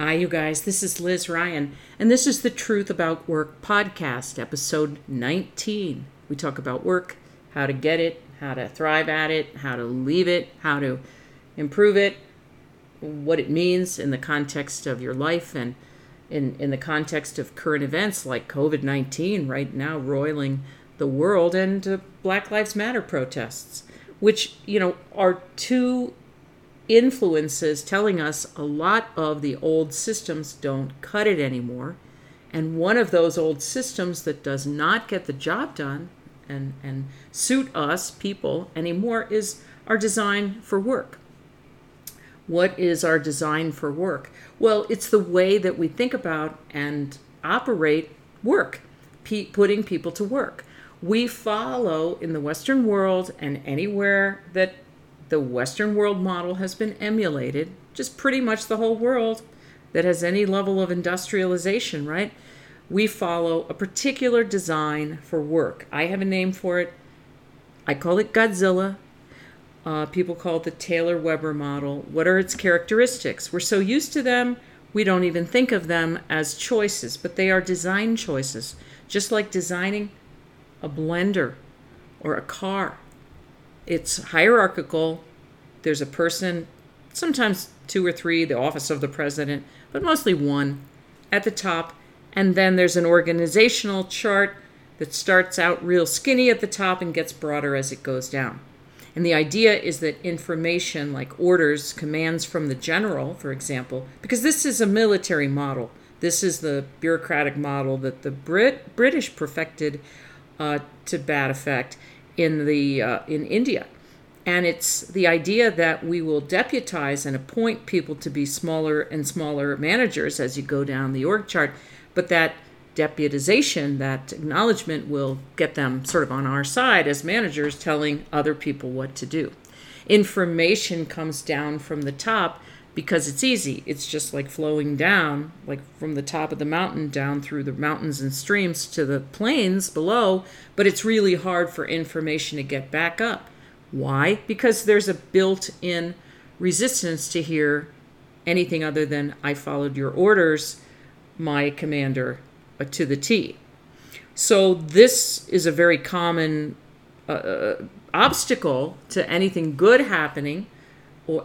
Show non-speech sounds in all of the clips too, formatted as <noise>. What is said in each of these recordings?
Hi, you guys. This is Liz Ryan, and this is the Truth About Work podcast, episode 19. We talk about work, how to get it, how to thrive at it, how to leave it, how to improve it, what it means in the context of your life and in, in the context of current events like COVID 19 right now roiling the world and uh, Black Lives Matter protests, which, you know, are two influences telling us a lot of the old systems don't cut it anymore. And one of those old systems that does not get the job done and, and suit us people anymore is our design for work. What is our design for work? Well, it's the way that we think about and operate work, putting people to work. We follow in the Western world and anywhere that the Western world model has been emulated, just pretty much the whole world that has any level of industrialization, right? We follow a particular design for work. I have a name for it. I call it Godzilla. Uh, people call it the Taylor Weber model. What are its characteristics? We're so used to them, we don't even think of them as choices, but they are design choices, just like designing a blender or a car it's hierarchical. There's a person, sometimes two or three, the office of the president, but mostly one at the top. And then there's an organizational chart that starts out real skinny at the top and gets broader as it goes down. And the idea is that information like orders, commands from the general, for example, because this is a military model. This is the bureaucratic model that the Brit British perfected uh, to bad effect in the uh, in India. And it's the idea that we will deputize and appoint people to be smaller and smaller managers as you go down the org chart, but that deputization, that acknowledgement will get them sort of on our side as managers telling other people what to do. Information comes down from the top because it's easy. It's just like flowing down, like from the top of the mountain down through the mountains and streams to the plains below, but it's really hard for information to get back up. Why? Because there's a built in resistance to hear anything other than I followed your orders, my commander, uh, to the T. So this is a very common uh, obstacle to anything good happening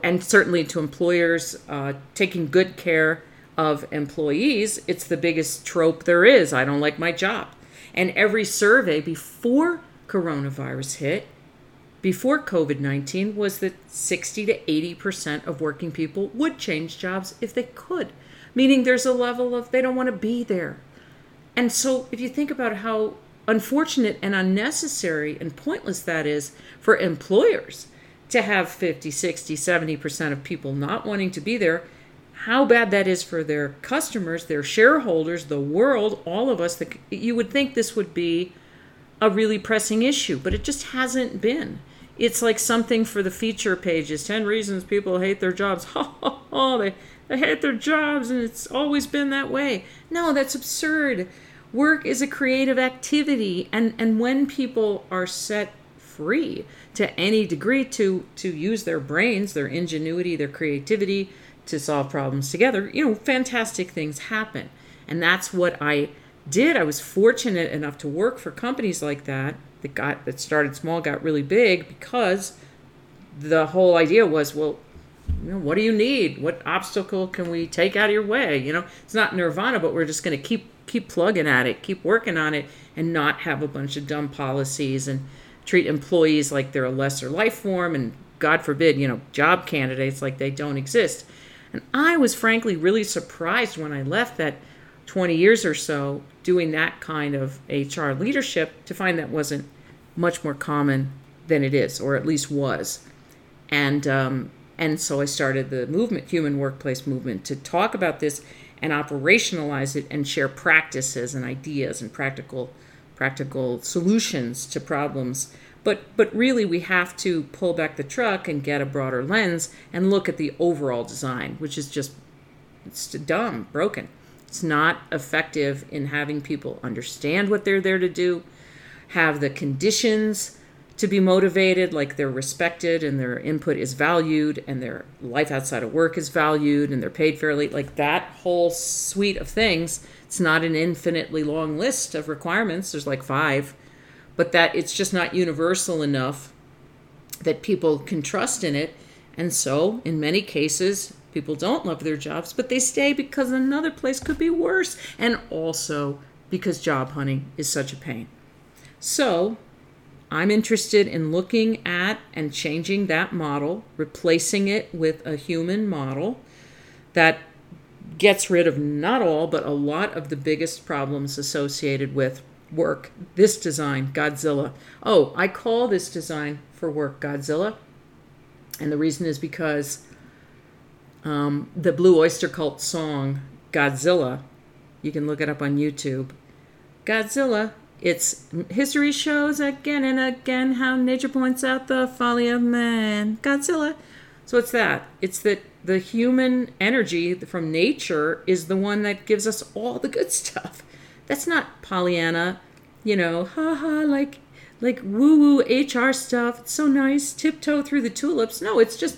and certainly to employers uh, taking good care of employees, it's the biggest trope there is. I don't like my job. And every survey before coronavirus hit, before COVID 19, was that 60 to 80% of working people would change jobs if they could, meaning there's a level of they don't want to be there. And so if you think about how unfortunate and unnecessary and pointless that is for employers, to have 50, 60, 70% of people not wanting to be there, how bad that is for their customers, their shareholders, the world, all of us. The, you would think this would be a really pressing issue, but it just hasn't been. It's like something for the feature pages 10 reasons people hate their jobs. <laughs> Oh, they, they hate their jobs, and it's always been that way. No, that's absurd. Work is a creative activity, and, and when people are set free to any degree to to use their brains, their ingenuity, their creativity to solve problems together, you know, fantastic things happen. And that's what I did. I was fortunate enough to work for companies like that that got that started small, got really big because the whole idea was, well, you know, what do you need? What obstacle can we take out of your way? You know, it's not nirvana, but we're just going to keep keep plugging at it, keep working on it, and not have a bunch of dumb policies and treat employees like they're a lesser life form and God forbid, you know, job candidates like they don't exist. And I was frankly really surprised when I left that 20 years or so doing that kind of HR leadership to find that wasn't much more common than it is, or at least was. And um, and so I started the movement, human workplace movement, to talk about this and operationalize it and share practices and ideas and practical practical solutions to problems. But, but really, we have to pull back the truck and get a broader lens and look at the overall design, which is just it's dumb, broken. It's not effective in having people understand what they're there to do, have the conditions to be motivated, like they're respected and their input is valued and their life outside of work is valued and they're paid fairly, like that whole suite of things. It's not an infinitely long list of requirements, there's like five, but that it's just not universal enough that people can trust in it. And so, in many cases, people don't love their jobs, but they stay because another place could be worse, and also because job hunting is such a pain. So, I'm interested in looking at and changing that model, replacing it with a human model that gets rid of not all, but a lot of the biggest problems associated with work. This design, Godzilla. Oh, I call this design for work Godzilla. And the reason is because um, the Blue Oyster Cult song, Godzilla, you can look it up on YouTube. Godzilla, it's history shows again and again how nature points out the folly of man. Godzilla. So it's that. It's that the human energy from nature is the one that gives us all the good <laughs> stuff. That's not Pollyanna, you know, haha, like like woo woo HR stuff. It's so nice, tiptoe through the tulips. No, it's just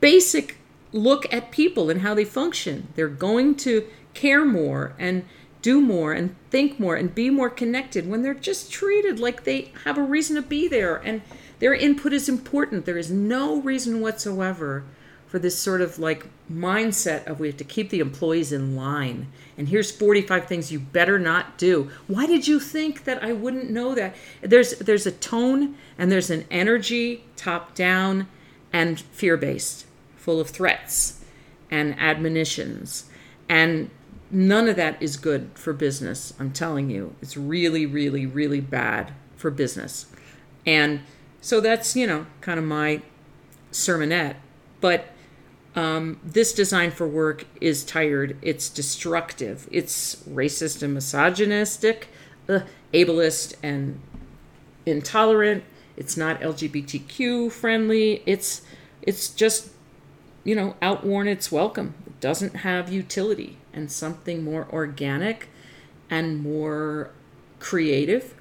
basic look at people and how they function. They're going to care more and do more and think more and be more connected when they're just treated like they have a reason to be there and their input is important. There is no reason whatsoever for this sort of like mindset of we have to keep the employees in line. And here's 45 things you better not do. Why did you think that I wouldn't know that? There's there's a tone and there's an energy top down and fear-based, full of threats and admonitions. And none of that is good for business. I'm telling you. It's really really really bad for business. And so that's, you know, kind of my sermonette. But um, this design for work is tired. It's destructive. It's racist and misogynistic, ableist and intolerant. It's not LGBTQ friendly. It's it's just you know outworn its welcome. It doesn't have utility and something more organic and more creative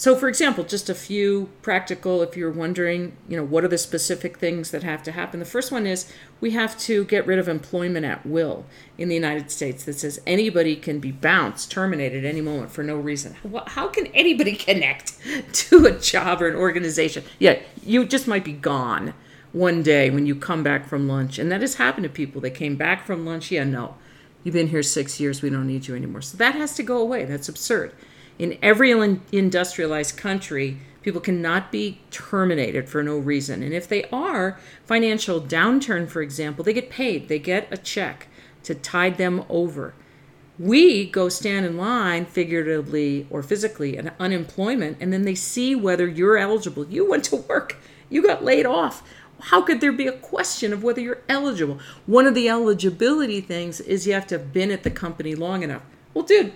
so, for example, just a few practical, if you're wondering, you know, what are the specific things that have to happen? The first one is we have to get rid of employment at will in the United States that says anybody can be bounced, terminated at any moment for no reason. How can anybody connect <laughs> to a job or an organization? Yeah, you just might be gone one day when you come back from lunch. And that has happened to people. They came back from lunch. Yeah, no, you've been here six years. We don't need you anymore. So that has to go away. That's absurd in every industrialized country, people cannot be terminated for no reason. And if they are, financial downturn, for example, they get paid, they get a check to tide them over. We go stand in line, figuratively or physically, at unemployment, and then they see whether you're eligible. You went to work, you got laid off. How could there be a question of whether you're eligible? One of the eligibility things is you have to have been at the company long enough. Well, dude,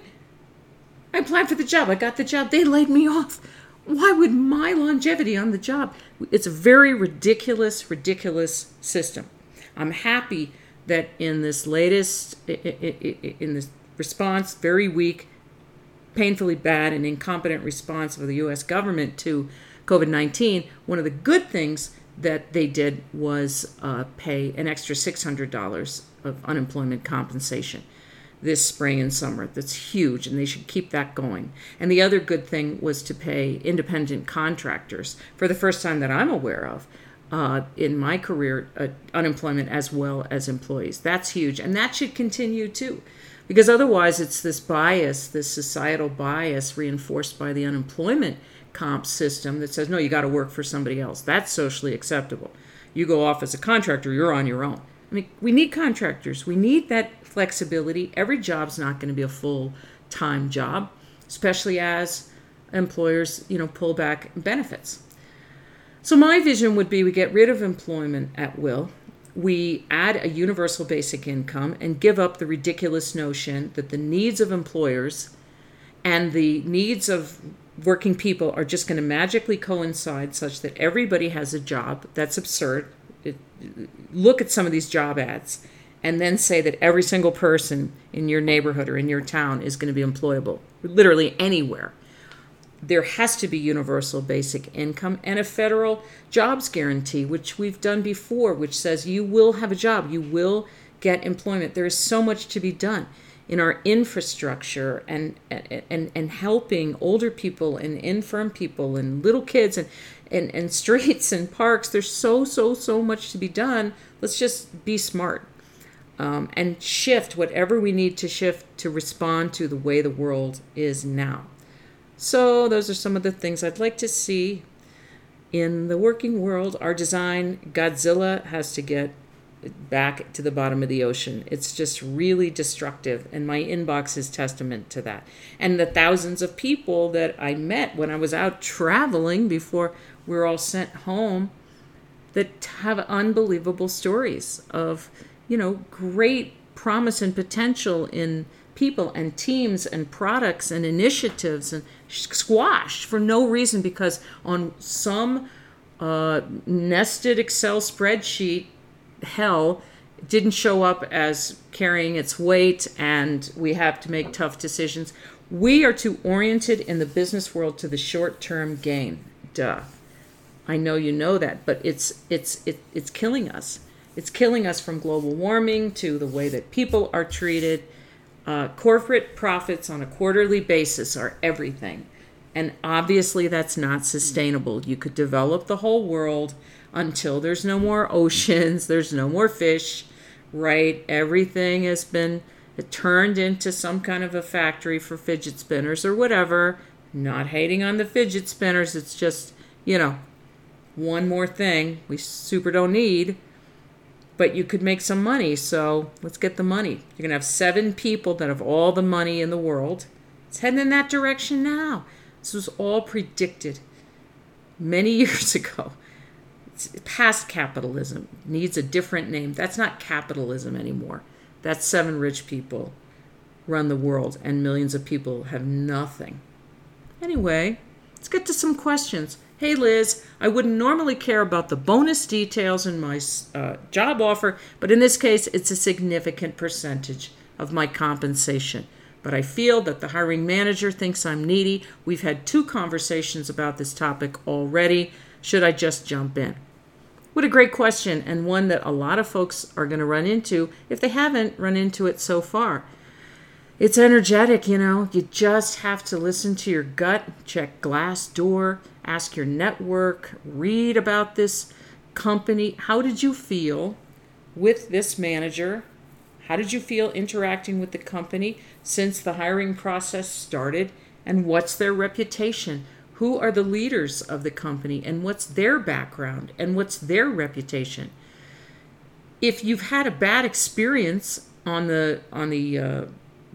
I applied for the job. I got the job. They laid me off. Why would my longevity on the job? It's a very ridiculous, ridiculous system. I'm happy that in this latest, in this response, very weak, painfully bad, and incompetent response of the U.S. government to COVID 19, one of the good things that they did was uh, pay an extra $600 of unemployment compensation this spring and summer. That's huge, and they should keep that going. And the other good thing was to pay independent contractors for the first time that I'm aware of. Uh, in my career, uh, unemployment as well as employees. That's huge. And that should continue too. Because otherwise, it's this bias, this societal bias reinforced by the unemployment comp system that says, no, you got to work for somebody else. That's socially acceptable. You go off as a contractor, you're on your own. I mean, we need contractors. We need that flexibility. Every job's not going to be a full time job, especially as employers, you know, pull back benefits. So my vision would be we get rid of employment at will. We add a universal basic income and give up the ridiculous notion that the needs of employers and the needs of working people are just going to magically coincide such that everybody has a job. That's absurd. It, look at some of these job ads and then say that every single person in your neighborhood or in your town is going to be employable, literally anywhere. there has to be universal basic income and a federal jobs guarantee, which we've done before, which says you will have a job, you will get employment. There is so much to be done in our infrastructure and and and helping older people and infirm people and little kids and and, and <laughs> streets and parks. There's so so so much to be done. Let's just be smart um, and shift whatever we need to shift to respond to the way the world is now. So, those are some of the things I'd like to see in the working world. Our design, Godzilla has to get back to the bottom of the ocean. It's just really destructive, and my inbox is testament to that. And the thousands of people that I met when I was out traveling before we were all sent home that have unbelievable stories of, you know, great promise and potential in people and teams and products and initiatives and squashed for no reason because on some uh, nested Excel spreadsheet, hell didn't show up as carrying its weight and we have to make tough decisions. We are too oriented in the business world to the short term gain. Duh. I know you know that, but it's it's it, it's killing us. It's killing us from global warming to the way that people are treated uh, corporate profits on a quarterly basis are everything. And obviously, that's not sustainable. You could develop the whole world until there's no more <laughs> oceans, there's no more fish, right? Everything has been turned into some kind of a factory for fidget spinners or whatever. Not hating on the fidget spinners, it's just, you know, one more thing we super don't need but you could make some money. So let's get the money. You're going to have seven people that have all the money in the world. It's heading in that direction now. This was all predicted many <laughs> years ago. It's past capitalism needs a different name. That's not capitalism anymore. That's seven rich people run the world, and millions of people have nothing. Anyway, let's get to some questions. Hey Liz, I wouldn't normally care about the bonus details in my uh, job offer, but in this case, it's a significant percentage of my compensation. But I feel that the hiring manager thinks I'm needy. We've had two conversations about this topic already. Should I just jump in? What a great question, and one that a lot of folks are going to run into if they haven't run into it so far. It's energetic, you know. You just have to listen to your gut, check Glassdoor, ask your network, read about this company. How did you feel with this manager? How did you feel interacting with the company since the hiring process started? And what's their reputation? Who are the leaders of the company? And what's their background? And what's their reputation? If you've had a bad experience on the on the uh,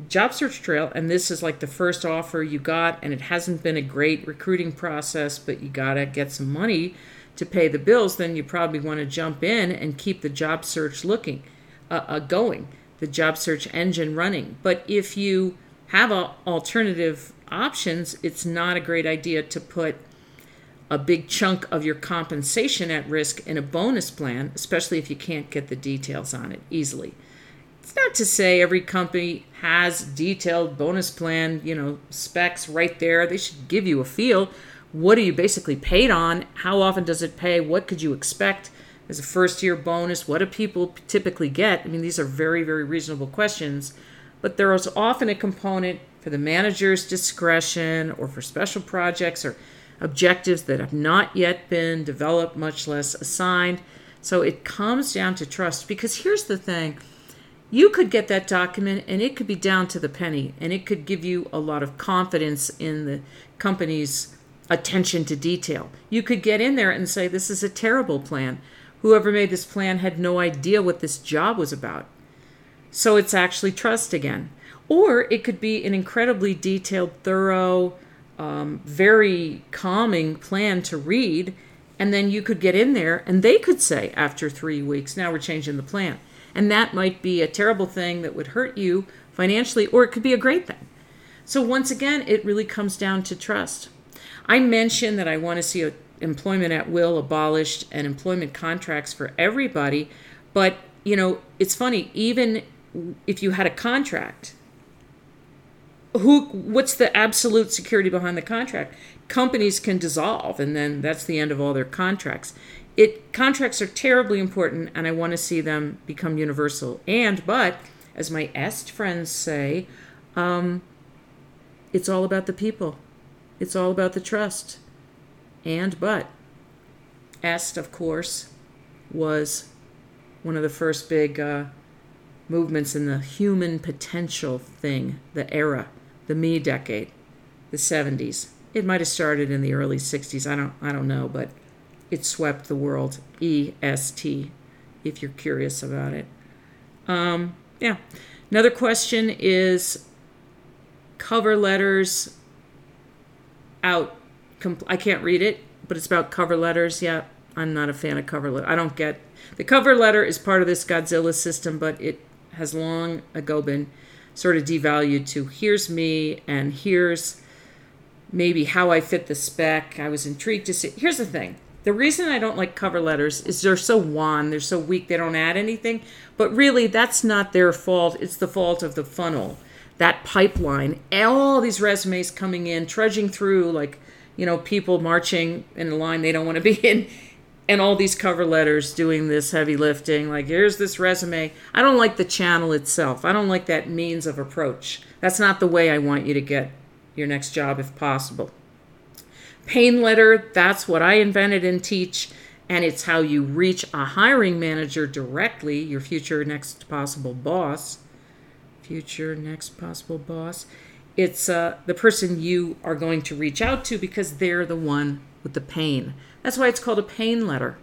job search trail and this is like the first offer you got and it hasn't been a great recruiting process but you got to get some money to pay the bills then you probably want to jump in and keep the job search looking uh, uh, going the job search engine running. But if you have a, alternative options it's not a great idea to put a big chunk of your compensation at risk in a bonus plan especially if you can't get the details on it easily. It's not to say every company has detailed bonus plan, you know, specs right there. They should give you a feel. What are you basically paid on? How often does it pay? What could you expect as a first year bonus? What do people typically get? I mean, these are very, very reasonable questions, but there is often a component for the manager's discretion or for special projects or objectives that have not yet been developed, much less assigned. So it comes down to trust because here's the thing you could get that document and it could be down to the penny and it could give you a lot of confidence in the company's attention to detail. You could get in there and say, This is a terrible plan. Whoever made this plan had no idea what this job was about. So it's actually trust again. Or it could be an incredibly detailed, thorough, um, very calming plan to read. And then you could get in there and they could say, after three weeks, now we're changing the plan. And that might be a terrible thing that would hurt you financially, or it could be a great thing. So, once again, it really comes down to trust. I mentioned that I want to see employment at will abolished and employment contracts for everybody, but you know, it's funny, even if you had a contract, who what's the absolute security behind the contract? Companies can dissolve and then that's the end of all their contracts. It contracts are terribly important and I want to see them become universal. And but as my est friends say, um, it's all about the people. It's all about the trust. And but est, of course, was one of the first big uh, movements in the human potential thing, the era the me decade, the 70s. It might have started in the early 60s. I don't I don't know, but it swept the world. EST, if you're curious about it. Um, yeah. Another question is cover letters out. I can't read it, but it's about cover letters. Yeah, I'm not a fan of cover letter. I don't get the cover letter is part of this Godzilla system, but it has long ago been sort of devalued to here's me and here's maybe how I fit the spec. I was intrigued to see. Here's the thing the reason I don't like cover letters is they're so wan, they're so weak, they don't add anything. But really, that's not their fault. It's the fault of the funnel, that pipeline. All these resumes coming in, trudging through like, you know, people marching in a line they don't want to be in and all these cover letters doing this heavy lifting like here's this resume i don't like the channel itself i don't like that means of approach that's not the way i want you to get your next job if possible pain letter that's what i invented and teach and it's how you reach a hiring manager directly your future next possible boss future next possible boss it's uh, the person you are going to reach out to because they're the one with the pain that's why it's called a pain letter.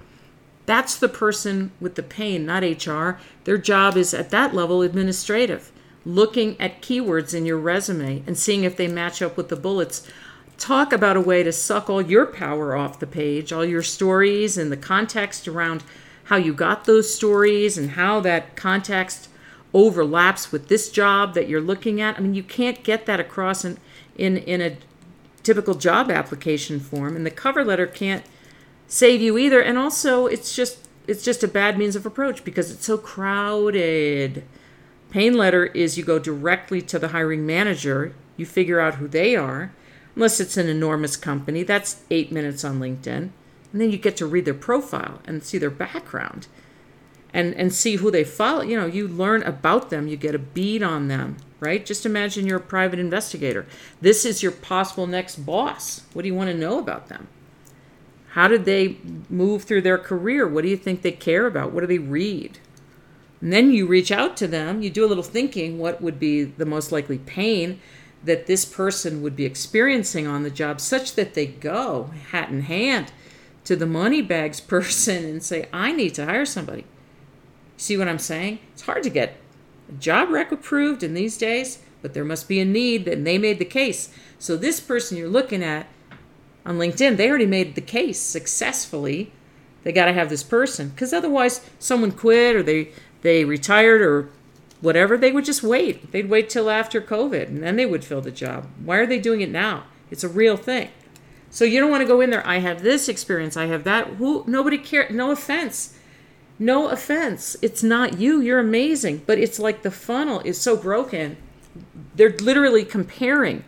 That's the person with the pain, not HR. Their job is at that level administrative, looking at keywords in your resume and seeing if they match up with the bullets. Talk about a way to suck all your power off the page, all your stories and the context around how you got those stories and how that context overlaps with this job that you're looking at. I mean, you can't get that across in, in, in a typical job application form, and the cover letter can't save you either. And also, it's just it's just a bad means of approach because it's so crowded. Pain letter is you go directly to the hiring manager, you figure out who they are, unless it's an enormous company. That's eight minutes on LinkedIn. And then you get to read their profile and see their background and, and see who they follow. You know, you learn about them, you get a bead on them, right? Just imagine you're a private investigator. This is your possible next boss. What do you want to know about them? How did they move through their career? What do you think they care about? What do they read? And then you reach out to them, you do a little thinking what would be the most likely pain that this person would be experiencing on the job, such that they go hat in hand to the money bags <laughs> person and say, I need to hire somebody. See what I'm saying? It's hard to get a job rec approved in these days, but there must be a need, and they made the case. So, this person you're looking at on LinkedIn, they already made the case successfully. They got to have this person because otherwise, someone quit or they they retired or whatever. They would just wait. They'd wait till after COVID and then they would fill the job. Why are they doing it now? It's a real thing. So you don't want to go in there. I have this experience. I have that. Who? Nobody cares. No offense. No offense. It's not you. You're amazing. But it's like the funnel is so broken. They're literally comparing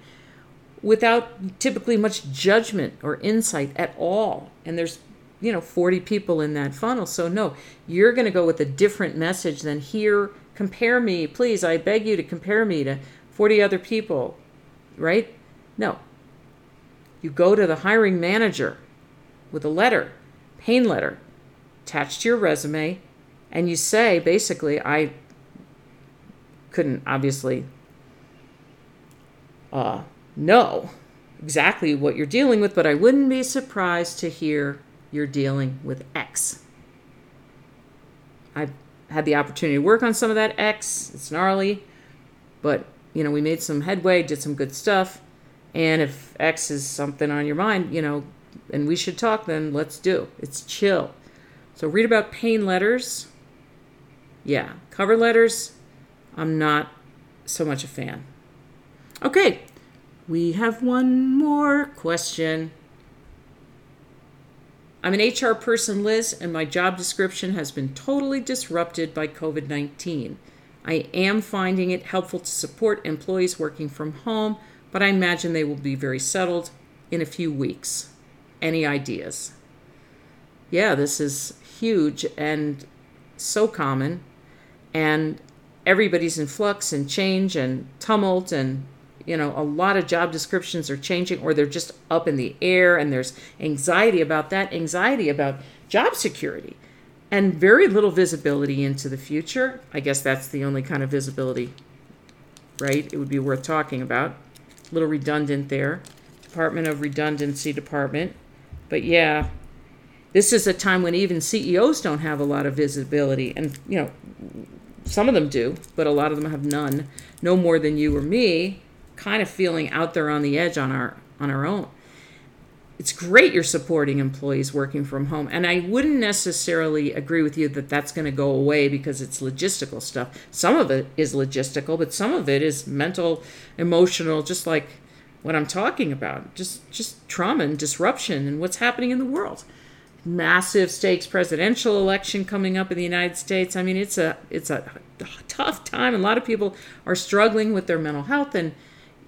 without typically much judgment or insight at all. And there's, you know, 40 people in that funnel. So, no, you're going to go with a different message than here, compare me, please, I beg you to compare me to 40 other people, right? No. You go to the hiring manager with a letter, pain letter, attached to your resume, and you say, basically, I couldn't obviously uh, know exactly what you're dealing with, but I wouldn't be surprised to hear you're dealing with X. I've had the opportunity to work on some of that X. It's gnarly, but you know, we made some headway, did some good stuff. And if X is something on your mind, you know, and we should talk, then let's do. It's chill. So read about pain letters. Yeah, cover letters. I'm not so much a fan. Okay, we have one more question. I'm an HR person, Liz, and my job description has been totally disrupted by COVID 19. I am finding it helpful to support employees working from home, but I imagine they will be very settled in a few weeks. Any ideas? Yeah, this is huge and so common, and everybody's in flux and change and tumult and you know a lot of job descriptions are changing or they're just up in the air and there's anxiety about that anxiety about job security and very little visibility into the future. I guess that's the only kind of visibility right it would be worth talking about. A little redundant there department of redundancy department. But yeah this is a time when even ceos don't have a lot of visibility and you know some of them do but a lot of them have none. No more than you or me kind of feeling out there on the edge on our on our own. It's great you're supporting employees working from home, and I wouldn't necessarily agree with you that that's going to go away because it's logistical stuff. Some of it is logistical, but some of it is mental, emotional, just like what I'm talking about. Just just trauma and disruption and what's happening in the world. Massive stakes presidential election coming up in the United States. I mean, it's a it's a tough time. A lot of people are struggling with their mental health and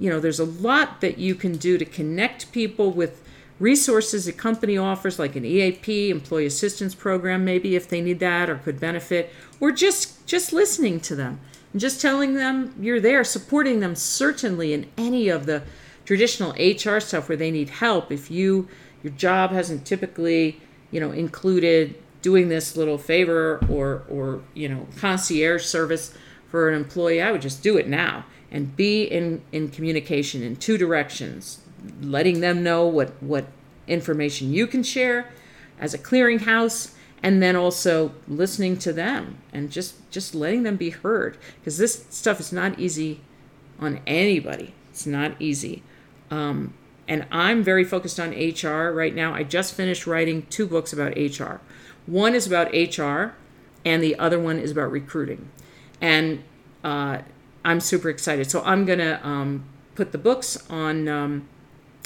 you know, there's a lot that you can do to connect people with resources a company offers, like an EAP, employee assistance program, maybe if they need that or could benefit, or just just listening to them and just telling them you're there, supporting them certainly in any of the traditional HR stuff where they need help. If you your job hasn't typically, you know, included doing this little favor or or you know concierge service for an employee, I would just do it now and be in, in communication in two directions, letting them know what, what information you can share as a clearinghouse and then also listening to them and just just letting them be heard because this stuff is not easy on anybody. It's not easy. Um, and i'm very focused on hr right now. I just finished writing two books about hr one is about hr and the other one is about recruiting. And uh, I'm super excited. So I'm going to um, put the books on um,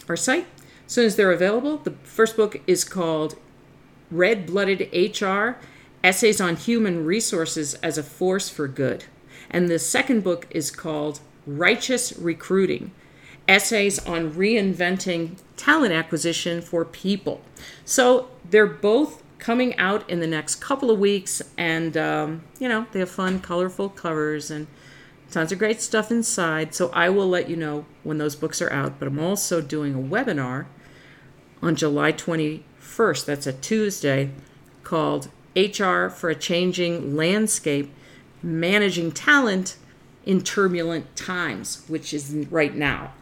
our site as soon as they're available. The first book is called Red Blooded HR Essays on Human Resources as a Force for Good. And the second book is called Righteous Recruiting Essays on Reinventing Talent Acquisition for People. So they're both coming out in the next couple of weeks, and um, you know, they have fun, colorful covers and Tons of great stuff inside. So I will let you know when those books are out. But I'm also doing a webinar on July 21st. That's a Tuesday called HR for a Changing Landscape Managing Talent in Turbulent Times, which is right now.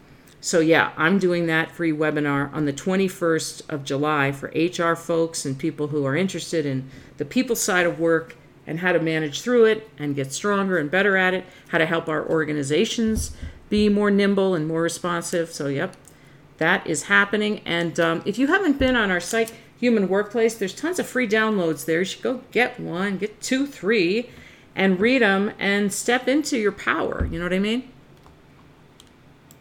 So, yeah, I'm doing that free webinar on the 21st of July for HR folks and people who are interested in the people side of work and how to manage through it and get stronger and better at it, how to help our organizations be more nimble and more responsive. So, yep, that is happening. And um, if you haven't been on our site, Human Workplace, there's tons of free downloads there. You should go get one, get two, three, and read them and step into your power. You know what I mean?